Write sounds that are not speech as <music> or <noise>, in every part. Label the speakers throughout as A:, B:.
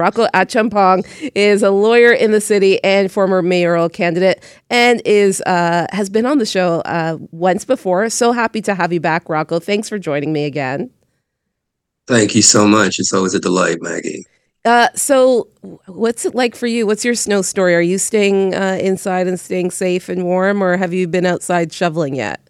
A: Rocco Achampong is a lawyer in the city and former mayoral candidate, and is uh, has been on the show uh, once before. So happy to have you back, Rocco. Thanks for joining me again.
B: Thank you so much. It's always a delight, Maggie.
A: Uh, so, what's it like for you? What's your snow story? Are you staying uh, inside and staying safe and warm, or have you been outside shoveling yet?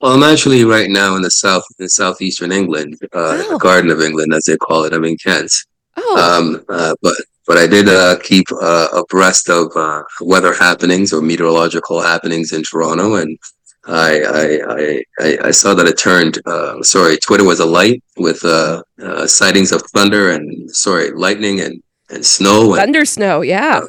B: Well, I'm actually right now in the south, in southeastern England, uh, oh. the Garden of England, as they call it. I'm in Kent. Oh. Um, uh, but but I did uh, keep uh, abreast of uh, weather happenings or meteorological happenings in Toronto, and I I I, I saw that it turned. Uh, sorry, Twitter was alight with uh, uh, sightings of thunder and sorry, lightning and and snow. And,
A: thunder snow, yeah.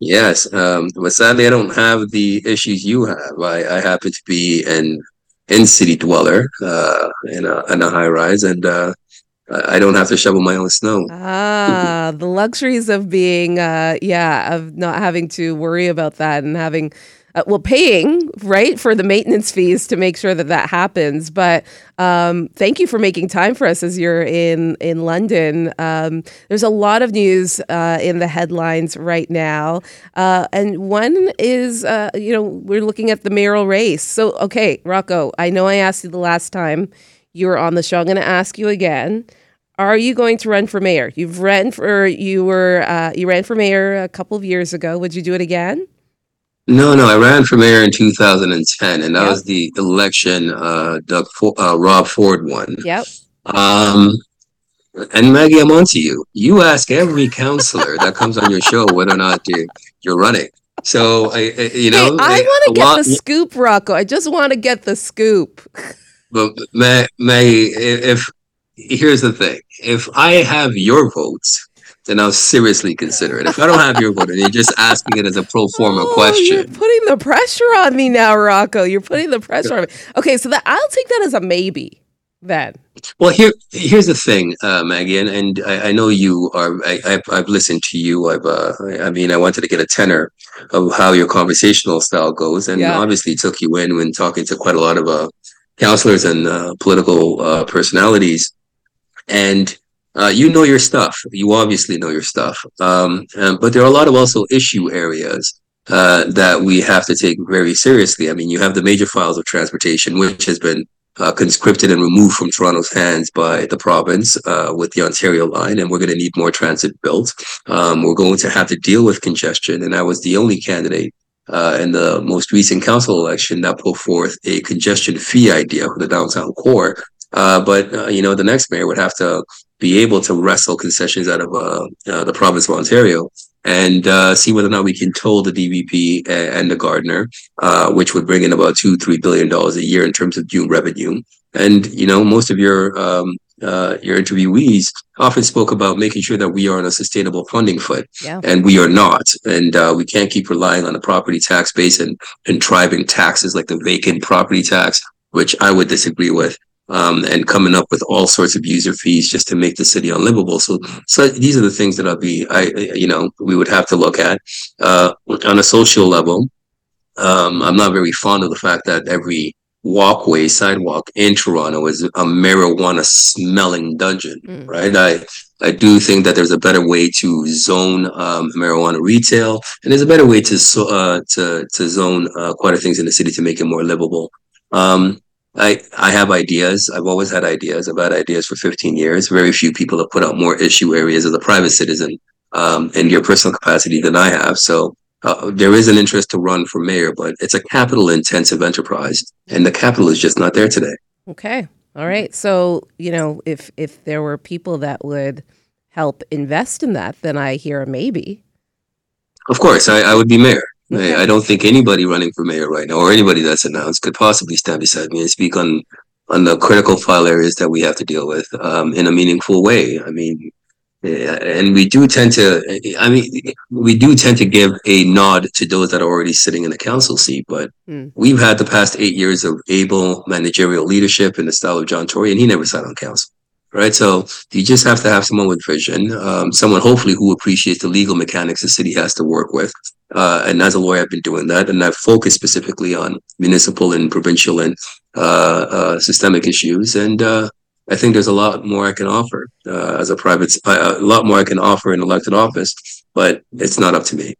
B: yes, um, but sadly, I don't have the issues you have. I, I happen to be an in city dweller uh, in a in a high rise, and uh, I don't have to shovel my own snow.
A: Ah, the luxuries of being, uh, yeah, of not having to worry about that and having, uh, well, paying right for the maintenance fees to make sure that that happens. But um, thank you for making time for us as you're in in London. Um, there's a lot of news uh, in the headlines right now, uh, and one is, uh, you know, we're looking at the mayoral race. So, okay, Rocco, I know I asked you the last time you were on the show. I'm going to ask you again. Are you going to run for mayor? You've ran for you were uh, you ran for mayor a couple of years ago. Would you do it again?
B: No, no. I ran for mayor in 2010, and that yep. was the election uh, Doug uh, Rob Ford won.
A: Yep.
B: Um, and Maggie, I'm on to you. You ask every counselor that comes on your show whether or not you're, you're running. So I, you know,
A: hey, I want to get the scoop, Rocco. I just want to get the scoop. <laughs>
B: But May, May, if here's the thing, if I have your votes, then I'll seriously consider it. If I don't have your vote and you're just asking it as a pro forma oh, question. You're
A: putting the pressure on me now, Rocco. You're putting the pressure on me. Okay, so that I'll take that as a maybe then.
B: Well, here here's the thing, uh, Maggie, and, and I, I, know you are. I, have I've listened to you. I've uh, I mean, I wanted to get a tenor of how your conversational style goes, and yeah. obviously took you in when talking to quite a lot of uh, counselors and uh, political uh, personalities, and uh, you know your stuff. You obviously know your stuff, um, and, but there are a lot of also issue areas uh, that we have to take very seriously. I mean, you have the major files of transportation, which has been uh, conscripted and removed from Toronto's hands by the province uh, with the Ontario line, and we're going to need more transit built. Um, we're going to have to deal with congestion, and I was the only candidate uh, in the most recent council election that put forth a congestion fee idea for the downtown core. Uh, but uh, you know, the next mayor would have to be able to wrestle concessions out of uh, uh, the province of Ontario and uh, see whether or not we can toll the DVP and the Gardiner, which would bring in about two, three billion dollars a year in terms of new revenue. And you know, most of your um, uh, your interviewees often spoke about making sure that we are on a sustainable funding foot, yeah. and we are not. And uh, we can't keep relying on the property tax base and contriving taxes like the vacant property tax, which I would disagree with. Um, and coming up with all sorts of user fees just to make the city unlivable. So, so these are the things that I'll be, I, you know, we would have to look at uh, on a social level. Um, I'm not very fond of the fact that every walkway sidewalk in Toronto is a marijuana smelling dungeon, mm. right? I I do think that there's a better way to zone um, marijuana retail, and there's a better way to uh, to to zone uh, quite a things in the city to make it more livable. Um, I I have ideas. I've always had ideas. I've had ideas for 15 years. Very few people have put out more issue areas as a private citizen um, in your personal capacity than I have. So uh, there is an interest to run for mayor, but it's a capital intensive enterprise, and the capital is just not there today.
A: Okay, all right. So you know, if if there were people that would help invest in that, then I hear a maybe.
B: Of course, I, I would be mayor. Okay. I, I don't think anybody running for mayor right now, or anybody that's announced, could possibly stand beside me and speak on on the critical file areas that we have to deal with um, in a meaningful way. I mean, and we do tend to i mean we do tend to give a nod to those that are already sitting in the council seat but mm. we've had the past eight years of able managerial leadership in the style of john tory and he never sat on council right so you just have to have someone with vision um, someone hopefully who appreciates the legal mechanics the city has to work with uh, and as a lawyer i've been doing that and i've focused specifically on municipal and provincial and uh, uh, systemic issues and uh, I think there's a lot more I can offer uh, as a private, uh, a lot more I can offer in elected office, but it's not up to me.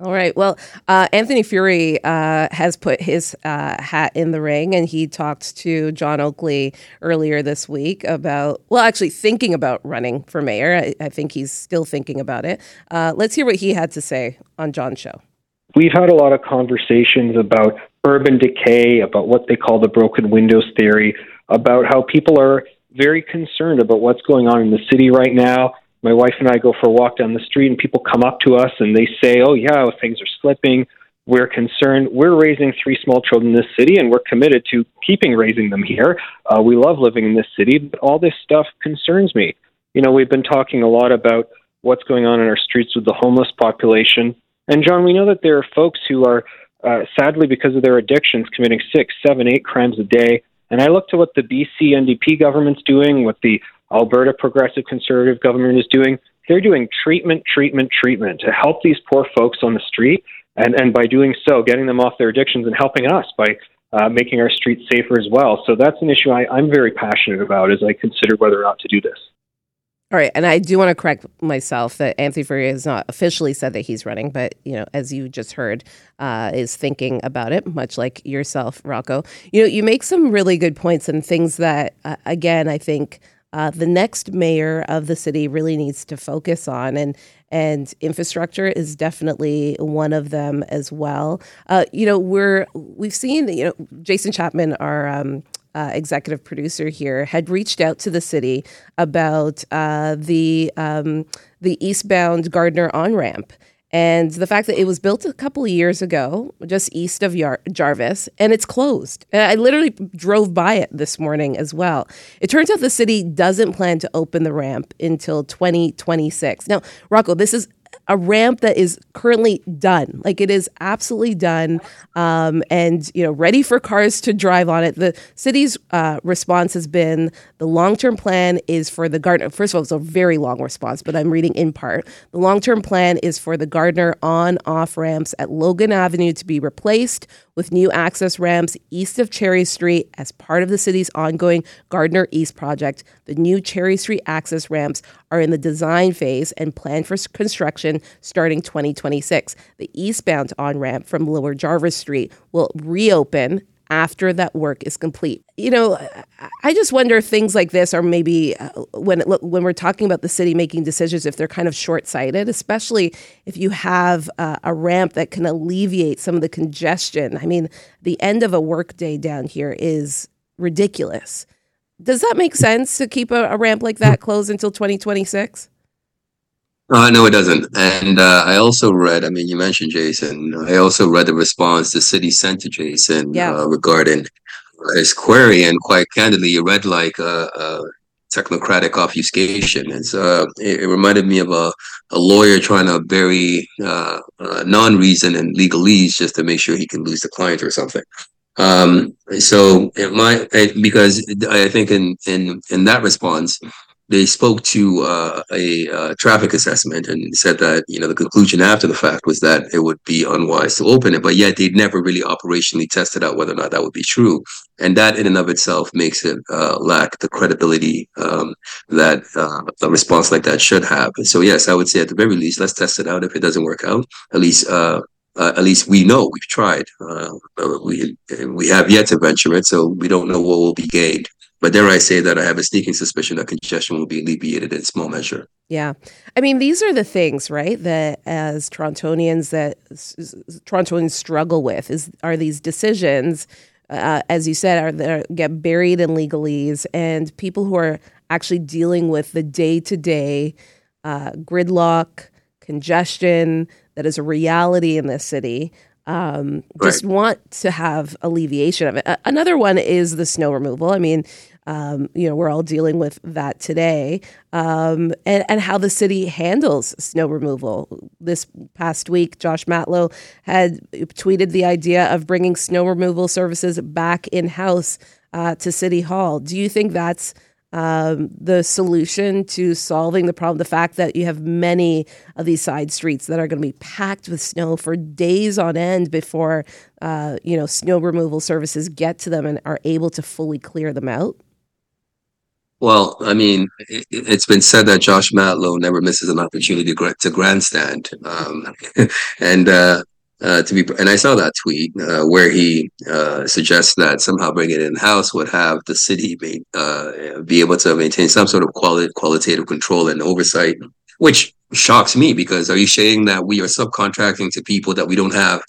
A: All right. Well, uh, Anthony Furey uh, has put his uh, hat in the ring, and he talked to John Oakley earlier this week about, well, actually thinking about running for mayor. I, I think he's still thinking about it. Uh, let's hear what he had to say on John's show.
C: We've had a lot of conversations about urban decay, about what they call the broken windows theory, about how people are very concerned about what's going on in the city right now. My wife and I go for a walk down the street, and people come up to us and they say, Oh, yeah, things are slipping. We're concerned. We're raising three small children in this city, and we're committed to keeping raising them here. Uh, we love living in this city, but all this stuff concerns me. You know, we've been talking a lot about what's going on in our streets with the homeless population. And, John, we know that there are folks who are, uh, sadly, because of their addictions, committing six, seven, eight crimes a day. And I look to what the BC NDP government's doing, what the Alberta Progressive Conservative government is doing. They're doing treatment, treatment, treatment to help these poor folks on the street. And, and by doing so, getting them off their addictions and helping us by uh, making our streets safer as well. So that's an issue I, I'm very passionate about as I consider whether or not to do this.
A: All right, and I do want to correct myself that Anthony Furey has not officially said that he's running, but you know, as you just heard, uh, is thinking about it, much like yourself, Rocco. You know, you make some really good points and things that, uh, again, I think uh, the next mayor of the city really needs to focus on, and and infrastructure is definitely one of them as well. Uh, you know, we're we've seen you know Jason Chapman, our um, uh, executive producer here, had reached out to the city about uh, the um, the eastbound Gardiner on ramp. And the fact that it was built a couple of years ago, just east of Yar- Jarvis, and it's closed. I literally drove by it this morning as well. It turns out the city doesn't plan to open the ramp until 2026. Now, Rocco, this is a ramp that is currently done. Like it is absolutely done, um, and you know, ready for cars to drive on it. The city's uh, response has been the long term plan is for the Gardiner. First of all, it's a very long response, but I'm reading in part. The long term plan is for the Gardiner on off ramps at Logan Avenue to be replaced with new access ramps east of Cherry Street as part of the city's ongoing Gardiner East project. The new Cherry Street access ramps are in the design phase and planned for construction starting 2026. The eastbound on ramp from Lower Jarvis Street will reopen after that work is complete. You know, I just wonder if things like this are maybe uh, when it, when we're talking about the city making decisions, if they're kind of short sighted, especially if you have uh, a ramp that can alleviate some of the congestion. I mean, the end of a workday down here is ridiculous. Does that make sense to keep a, a ramp like that closed until 2026?
B: Uh, no, it doesn't. And uh, I also read, I mean, you mentioned Jason. I also read the response the city sent to Jason yeah. uh, regarding his query. And quite candidly, it read like a, a technocratic obfuscation. It's, uh, it, it, reminded me of a, a lawyer trying to bury uh, uh, non reason and legalese just to make sure he can lose the client or something. Um, so it might, because I think in, in, in that response, they spoke to uh, a uh, traffic assessment and said that you know the conclusion after the fact was that it would be unwise to open it, but yet they'd never really operationally tested out whether or not that would be true, and that in and of itself makes it uh, lack the credibility um, that uh, a response like that should have. so yes, I would say at the very least, let's test it out. If it doesn't work out, at least. Uh, uh, at least we know we've tried. we we have yet to venture it, so we don't know what will be gained. But dare I say that I have a sneaking suspicion that congestion will be alleviated in small measure.
A: Yeah. I mean, these are the things, right, that as Torontonians that Torontonians struggle with is are these decisions, uh, as you said, are that get buried in legalese and people who are actually dealing with the day to day gridlock, congestion that is a reality in this city um, just right. want to have alleviation of it. another one is the snow removal. I mean, um, you know, we're all dealing with that today, um, and, and how the city handles snow removal. This past week, Josh Matlow had tweeted the idea of bringing snow removal services back in house uh, to City Hall. Do you think that's um, the solution to solving the problem. The fact that you have many of these side streets that are going to be packed with snow for days on end before uh, you know snow removal services get to them and are able to fully clear them out.
B: Well, I mean, it, has been said that Josh Matlow never misses an opportunity to, grandstand, um, <laughs> and uh, uh, to be. And I saw that tweet uh, where he uh, suggests that somehow bringing it in house would have the city be, uh, be able to maintain some sort of quality, qualitative control and oversight, which shocks me because are you saying that we are subcontracting to people that we don't have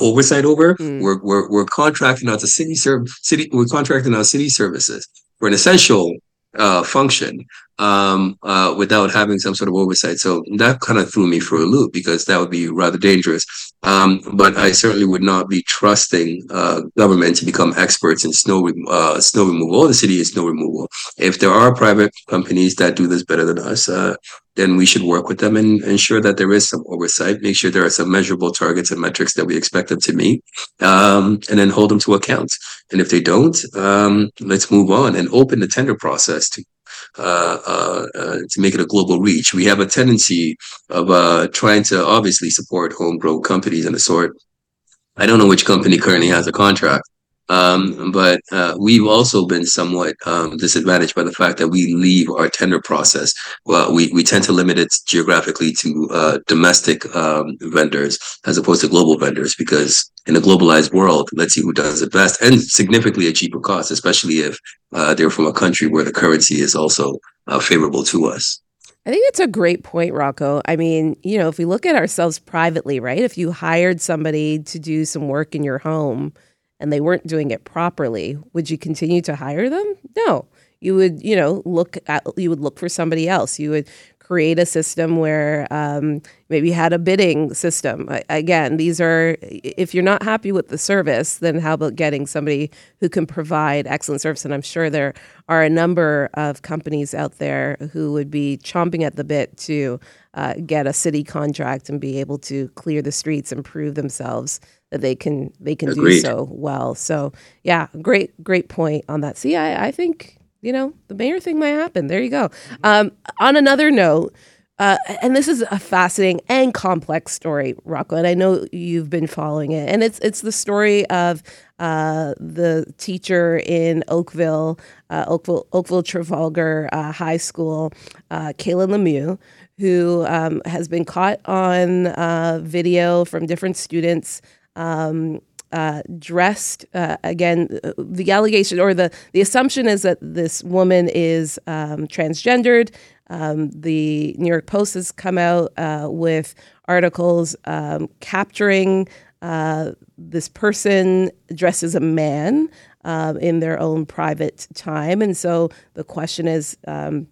B: oversight over? Mm. We're, we're we're contracting out to city serv city. We're contracting out city services for an essential uh, function um, uh, without having some sort of oversight. So that kind of threw me for a loop because that would be rather dangerous. Um, but I certainly would not be trusting uh, government to become experts in snow re- uh, snow removal. All the city is snow removal. If there are private companies that do this better than us, uh, then we should work with them and ensure that there is some oversight. Make sure there are some measurable targets and metrics that we expect them to meet, um, and then hold them to account. And if they don't, um, let's move on and open the tender process to Uh, uh, uh, to make it a global reach. We have a tendency of uh, trying to obviously support homegrown companies and the sort. I don't know which company currently has a contract, um, but uh, we've also been somewhat um, disadvantaged by the fact that we leave our tender process. Well, we, we tend to limit it geographically to uh, domestic um, vendors as opposed to global vendors because in a globalized world, let's see who does it best and significantly at cheaper cost, especially if uh, they're from a country where the currency is also uh, favorable to us.
A: I think it's a great point, Rocco. I mean, you know, if we look at ourselves privately, right? If you hired somebody to do some work in your home, and they weren't doing it properly, would you continue to hire them? No. You would, you know, look at you would look for somebody else. You would create a system where um, maybe you had a bidding system. Again, these are if you're not happy with the service, then how about getting somebody who can provide excellent service? And I'm sure there are a number of companies out there who would be chomping at the bit to uh, get a city contract and be able to clear the streets and prove themselves that they can they can Agreed. do so well. So yeah, great great point on that. See, I, I think you know the mayor thing might happen. There you go. Um, on another note. Uh, and this is a fascinating and complex story, Rocco, and I know you've been following it. And it's it's the story of uh, the teacher in Oakville, uh, Oakville, Oakville Trafalgar uh, High School, uh, Kayla Lemieux, who um, has been caught on uh, video from different students um, uh, dressed uh, again. The allegation or the the assumption is that this woman is um, transgendered. Um, the New York Post has come out uh, with articles um, capturing uh, this person dressed as a man um, in their own private time, and so the question is um,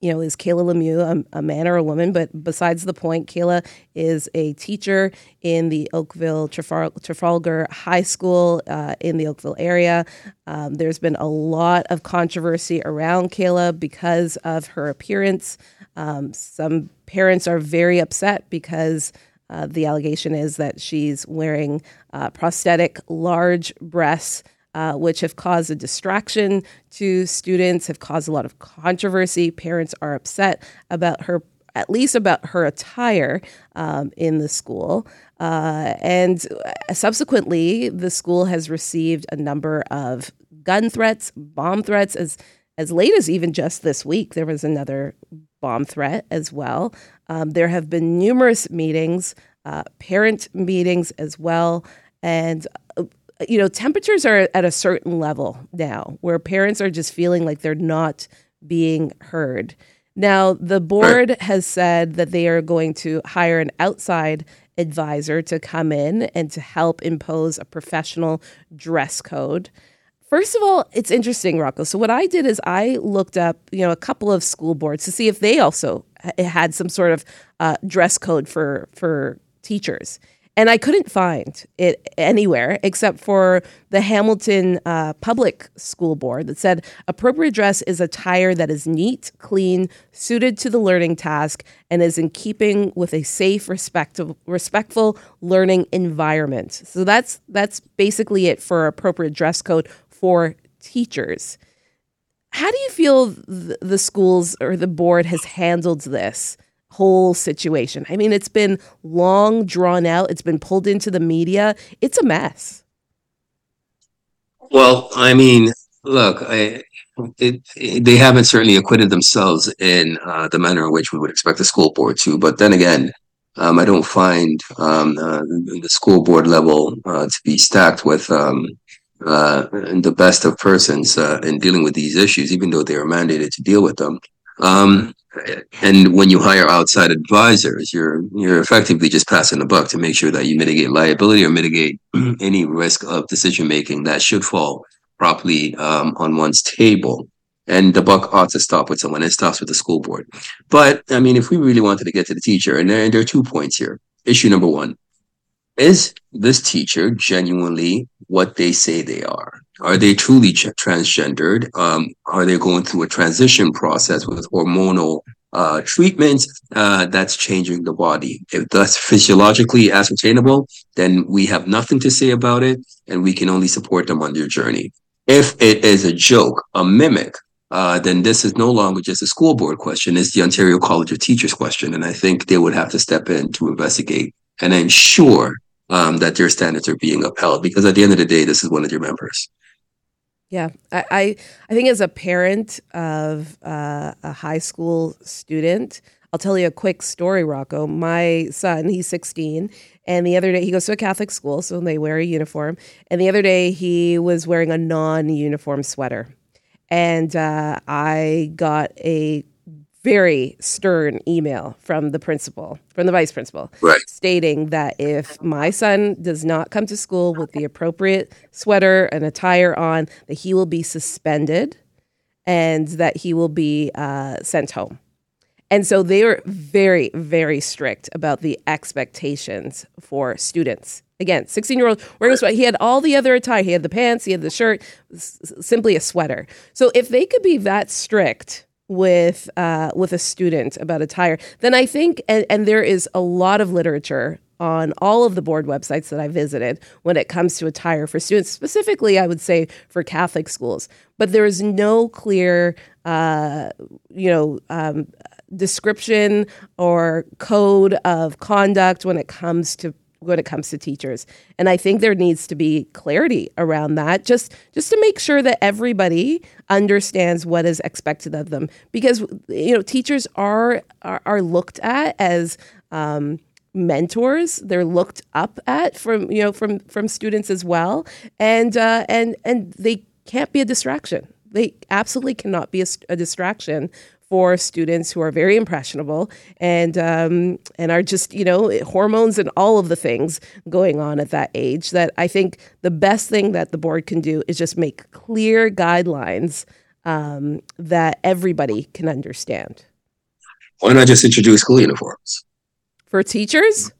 A: you know, is Kayla Lemieux a, a, man or a woman? But besides the point, Kayla is a teacher in the Oakville Trafal- Trafalgar High School uh, in the Oakville area. Um, there's been a lot of controversy around Kayla because of her appearance. Um, some parents are very upset because. Uh, the allegation is that she's wearing uh, prosthetic large breasts uh, which have caused a distraction to students, have caused a lot of controversy. Parents are upset about her, at least about her attire um, in the school. Uh, and subsequently, the school has received a number of gun threats, bomb threats, as as late as even just this week. There was another bomb threat as well. Um, there have been numerous meetings, uh, parent meetings as well, and you know, temperatures are at a certain level now where parents are just feeling like they're not being heard. Now, the board has said that they are going to hire an outside advisor to come in and to help impose a professional dress code. First of all, it's interesting, Rocco. So what I did is I looked up, you know, a couple of school boards to see if they also had some sort of uh, dress code for for teachers. And I couldn't find it anywhere except for the Hamilton uh, Public School Board that said appropriate dress is attire that is neat, clean, suited to the learning task, and is in keeping with a safe, respectful learning environment. So that's that's basically it for appropriate dress code for teachers. How do you feel the schools or the board has handled this? Whole situation. I mean, it's been long drawn out, it's been pulled into the media. It's a mess.
B: Well, I mean, look, I it, it, they haven't certainly acquitted themselves in uh, the manner in which we would expect the school board to. But then again, um, I don't find um, uh, the school board level uh, to be stacked with um, uh, the best of persons uh, in dealing with these issues, even though they are mandated to deal with them. Um, and when you hire outside advisors, you're you're effectively just passing the buck to make sure that you mitigate liability or mitigate <clears throat> any risk of decision making that should fall properly um, on one's table. And the buck ought to stop with someone. It stops with the school board. But I mean, if we really wanted to get to the teacher, and there, and there are two points here. Issue number one: Is this teacher genuinely what they say they are? Are they truly transgendered? Um, are they going through a transition process with hormonal uh, treatment uh, that's changing the body? If that's physiologically ascertainable, then we have nothing to say about it, and we can only support them on their journey. If it is a joke, a mimic, uh, then this is no longer just a school board question; it's the Ontario College of Teachers question, and I think they would have to step in to investigate and ensure um, that their standards are being upheld. Because at the end of the day, this is one of their members.
A: Yeah, I, I, I think as a parent of uh, a high school student, I'll tell you a quick story, Rocco. My son, he's 16, and the other day he goes to a Catholic school, so they wear a uniform. And the other day he was wearing a non-uniform sweater, and uh, I got a very stern email from the principal, from the vice principal,
B: right.
A: stating that if my son does not come to school with the appropriate sweater and attire on, that he will be suspended and that he will be uh, sent home. And so they were very, very strict about the expectations for students. Again, 16 year old wearing a sweater. He had all the other attire. He had the pants, he had the shirt, simply a sweater. So if they could be that strict with uh, with a student about attire, then I think, and, and there is a lot of literature on all of the board websites that I visited when it comes to attire for students, specifically, I would say for Catholic schools. But there is no clear, uh, you know, um, description or code of conduct when it comes to when it comes to teachers. And I think there needs to be clarity around that just just to make sure that everybody understands what is expected of them. Because you know teachers are are, are looked at as um, mentors. They're looked up at from you know from from students as well. And uh, and and they can't be a distraction. They absolutely cannot be a, a distraction for students who are very impressionable and um, and are just you know hormones and all of the things going on at that age. That I think the best thing that the board can do is just make clear guidelines um, that everybody can understand.
B: Why not just introduce school uniforms
A: for teachers?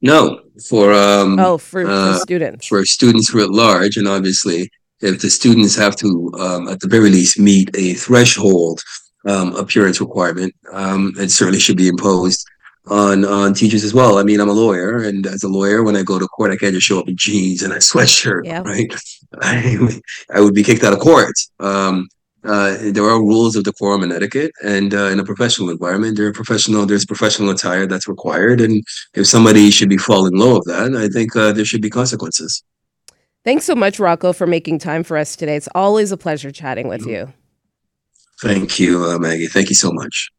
B: No, for um,
A: oh, for, uh, for students.
B: For students writ large, and obviously, if the students have to, um, at the very least, meet a threshold um, appearance requirement. Um, it certainly should be imposed on on teachers as well. I mean, I'm a lawyer, and as a lawyer, when I go to court, I can't just show up in jeans and a <laughs> sweatshirt, yeah. right? I, I would be kicked out of court. Um, uh, there are rules of decorum and etiquette, and uh, in a professional environment, there are professional. There's professional attire that's required, and if somebody should be falling low of that, I think uh, there should be consequences.
A: Thanks so much, Rocco, for making time for us today. It's always a pleasure chatting with mm-hmm. you.
B: Thank you, uh, Maggie. Thank you so much.